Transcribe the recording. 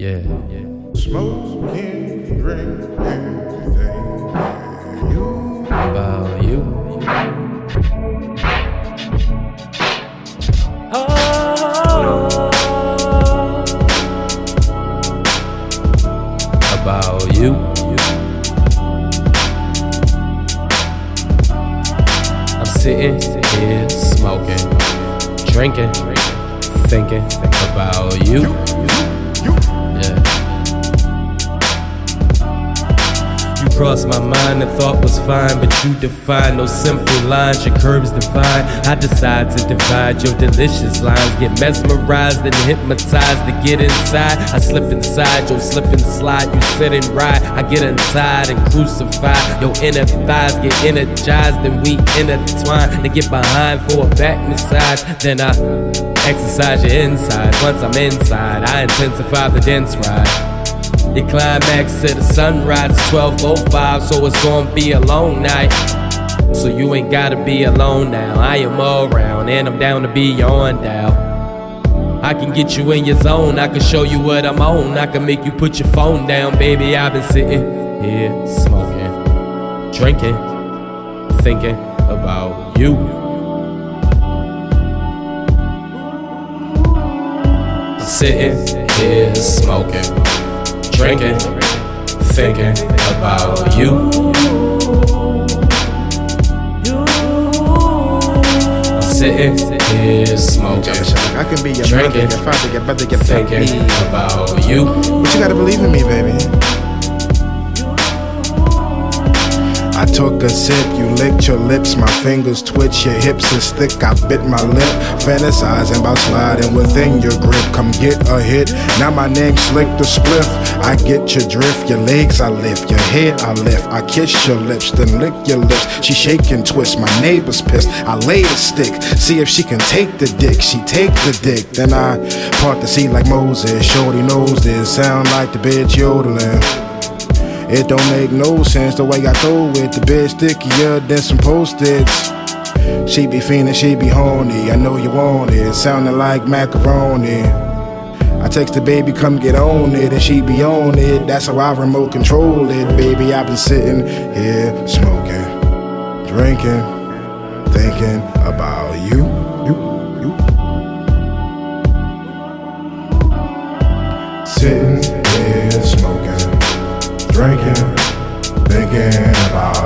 Yeah. yeah. Smoking, drink, anything. You About you. About you. I'm sitting here smoking, drinking, thinking about you. Crossed my mind and thought was fine, but you define those simple lines, your curves divine. I decide to divide your delicious lines, get mesmerized and hypnotized to get inside. I slip inside your slip and slide, you sit and ride. I get inside and crucify your inner thighs, get energized, and we intertwine to get behind for a back massage. Then I exercise your inside. Once I'm inside, I intensify the dense ride. Your climax to the sunrise is 1205, so it's gonna be a long night. So you ain't gotta be alone now. I am all around, and I'm down to be on down. I can get you in your zone, I can show you what I'm on. I can make you put your phone down, baby. I've been sitting here smoking, drinking, thinking about you. Sitting here smoking drinking, thinking about you. I'm sitting here smoking, I can be your Drinking. mother, your father, your brother, your thinking about you. But you gotta believe in me, baby. I took a sip, you licked your lips, my fingers twitch, your hips is thick, I bit my lip, fantasizing about sliding within your grip. Come get a hit, now my name slick the spliff. I get your drift, your legs I lift, your head I lift, I kiss your lips, then lick your lips. She shake and twist, my neighbor's pissed. I lay the stick, see if she can take the dick. She take the dick, then I part the sea like Moses. Shorty knows this, sound like the bitch yodeling. It don't make no sense the way I throw it. The bed stickier than some post-its. She be fiendin', she be horny. I know you want it. Sounding like macaroni. I text the baby, come get on it, and she be on it. That's how I remote control it, baby. I've been sitting here smoking, drinking, thinking about you. you, you. Sitting here drinking, thinking about.